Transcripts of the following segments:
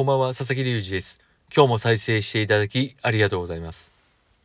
こんばんは、佐々木隆二です。今日も再生していただきありがとうございます。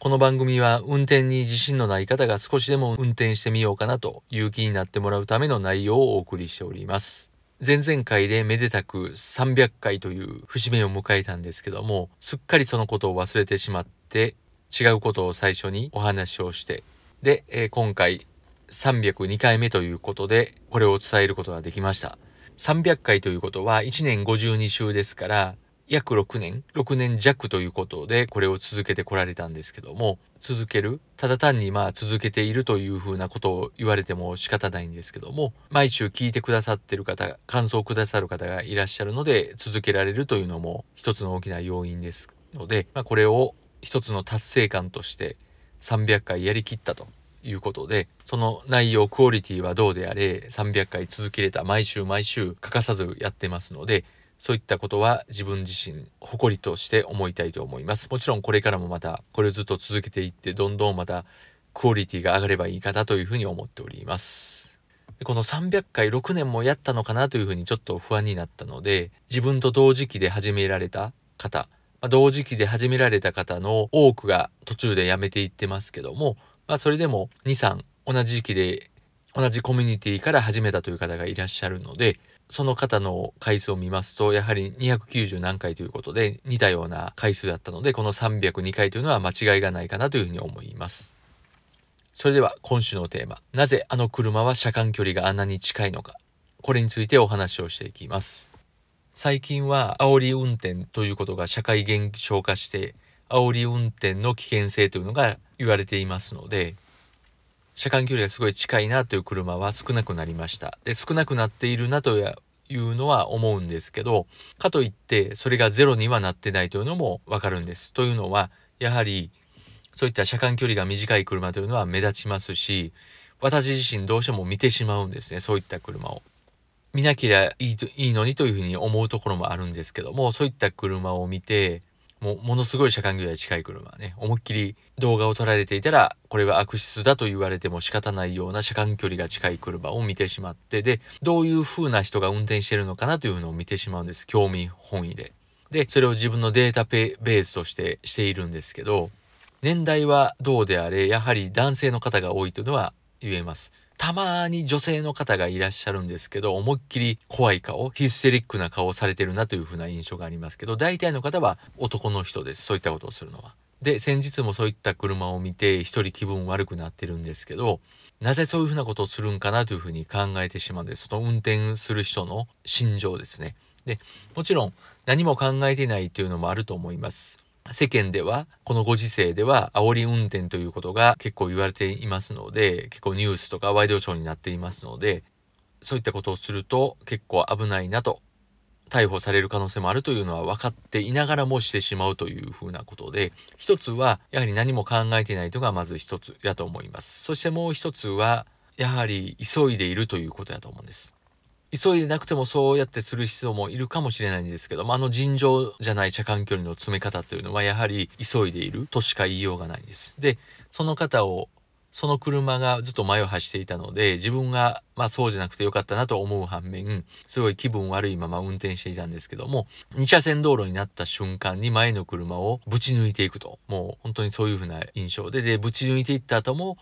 この番組は運転に自信のない方が少しでも運転してみようかなという気になってもらうための内容をお送りしております。前々回でめでたく300回という節目を迎えたんですけども、すっかりそのことを忘れてしまって、違うことを最初にお話をして、で、えー今回302回目ということで、これを伝えることができました。300回ということは1年52週ですから約6年6年弱ということでこれを続けてこられたんですけども続けるただ単にまあ続けているというふうなことを言われても仕方ないんですけども毎週聞いてくださってる方感想をくださる方がいらっしゃるので続けられるというのも一つの大きな要因ですので、まあ、これを一つの達成感として300回やりきったと。いうことでその内容クオリティはどうであれ300回続けれた毎週毎週欠かさずやってますのでそういったことは自分自身誇りとして思いたいと思います。もちろんこれからもまたこれをずっと続けていってどんどんまたクオリティが上がればいいかなというふうに思っております。でこの300回6年もやったのかなというふうにちょっと不安になったので自分と同時期で始められた方まあ同時期で始められた方の多くが途中でやめていってますけどもまあそれでも2、3同じ時期で同じコミュニティから始めたという方がいらっしゃるので、その方の回数を見ますと、やはり290何回ということで似たような回数だったので、この302回というのは間違いがないかなというふうに思います。それでは今週のテーマ、なぜあの車は車間距離があんなに近いのか、これについてお話をしていきます。最近は煽り運転ということが社会現象化して、煽り運転の危険性というのが言われていますので、車間距離がすごい近いなという車は少なくなりました。で、少なくなっているなというのは思うんですけど、かといってそれがゼロにはなってないというのもわかるんです。というのは、やはりそういった車間距離が短い車というのは目立ちますし、私自身どうしても見てしまうんですね、そういった車を。見なければいいといいのにというふうに思うところもあるんですけども、そういった車を見て、もうものすごい車間距離が近い車ね、思いっきり動画を撮られていたら、これは悪質だと言われても仕方ないような車間距離が近い車を見てしまって、で、どういう風な人が運転してるのかなというのを見てしまうんです。興味本位で。で、それを自分のデータペベースとしてしているんですけど、年代はどうであれ、やはり男性の方が多いというのは言えます。たまに女性の方がいらっしゃるんですけど、思いっきり怖い顔、ヒステリックな顔をされてるなというふうな印象がありますけど、大体の方は男の人です。そういったことをするのは。で、先日もそういった車を見て、一人気分悪くなってるんですけど、なぜそういうふうなことをするんかなというふうに考えてしまうんです。その運転する人の心情ですね。で、もちろん何も考えてないっていうのもあると思います。世間ではこのご時世では煽り運転ということが結構言われていますので結構ニュースとかワイドショーになっていますのでそういったことをすると結構危ないなと逮捕される可能性もあるというのは分かっていながらもしてしまうというふうなことで一つはやはり何も考えていないとがまず一つやと思います。そしてもう一つはやはり急いでいるということやと思うんです。急いでなくてもそうやってする人もいるかもしれないんですけどもあの尋常じゃない車間距離の詰め方というのはやはり急いでいるとしか言いようがないです。でその方をその車がずっと前を走っていたので自分がまあそうじゃなくてよかったなと思う反面すごい気分悪いまま運転していたんですけども2車線道路になった瞬間に前の車をぶち抜いていくともう本当にそういうふうな印象ででぶち抜いていった後も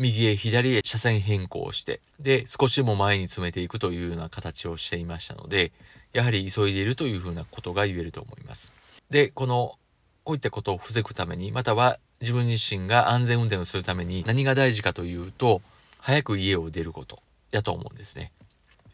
右へ左へ車線変更をして、で、少しでも前に詰めていくというような形をしていましたので、やはり急いでいるというふうなことが言えると思います。で、この、こういったことを防ぐために、または自分自身が安全運転をするために何が大事かというと、早く家を出ることやと思うんですね。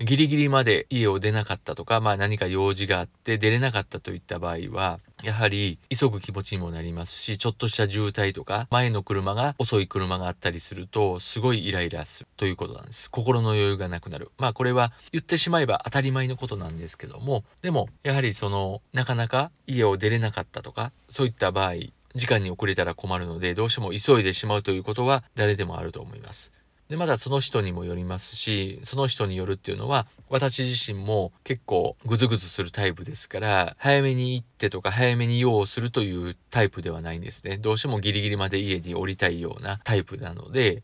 ギリギリまで家を出なかったとか、まあ何か用事があって出れなかったといった場合は、やはり急ぐ気持ちにもなりますし、ちょっとした渋滞とか、前の車が遅い車があったりすると、すごいイライラするということなんです。心の余裕がなくなる。まあこれは言ってしまえば当たり前のことなんですけども、でもやはりその、なかなか家を出れなかったとか、そういった場合、時間に遅れたら困るので、どうしても急いでしまうということは誰でもあると思います。でまだその人にもよりますしその人によるっていうのは私自身も結構グズグズするタイプですから早めに行ってとか早めに用をするというタイプではないんですね。どうしてもギリギリまで家に降りたいようなタイプなので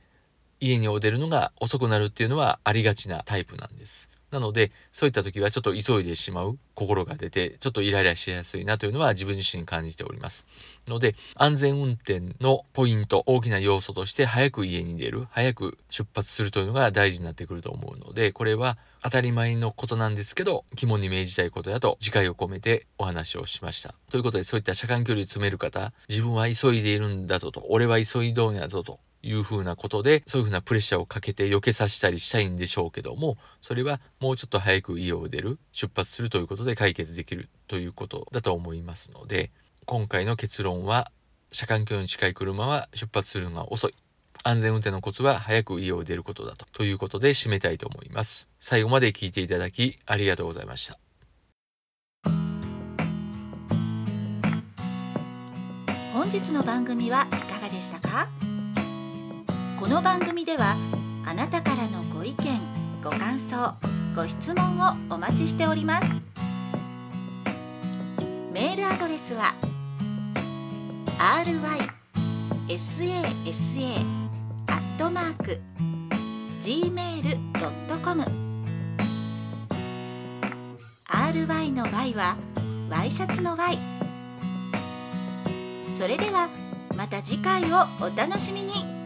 家にお出るのが遅くなるっていうのはありがちなタイプなんです。なので、そういった時はちょっと急いでしまう心が出て、ちょっとイライラしやすいなというのは自分自身感じております。ので、安全運転のポイント、大きな要素として早く家に出る、早く出発するというのが大事になってくると思うので、これは当たり前のことなんですけど、肝に銘じたいことだと次回を込めてお話をしました。ということで、そういった車間距離詰める方、自分は急いでいるんだぞと、俺は急いどんやぞと、いうふうなことで、そういうふうなプレッシャーをかけて避けさせたりしたいんでしょうけども、それはもうちょっと早く家を出る、出発するということで解決できるということだと思いますので、今回の結論は、車間距離に近い車は出発するのが遅い。安全運転のコツは早く家を出ることだと。ということで締めたいと思います。最後まで聞いていただきありがとうございました。本日の番組はいかがでしたか？この番組ではあなたからのご意見ご感想ご質問をお待ちしております。メールアドレスは rysasa.gmail.com ry の y はワイシャツの y それではまた次回をお楽しみに。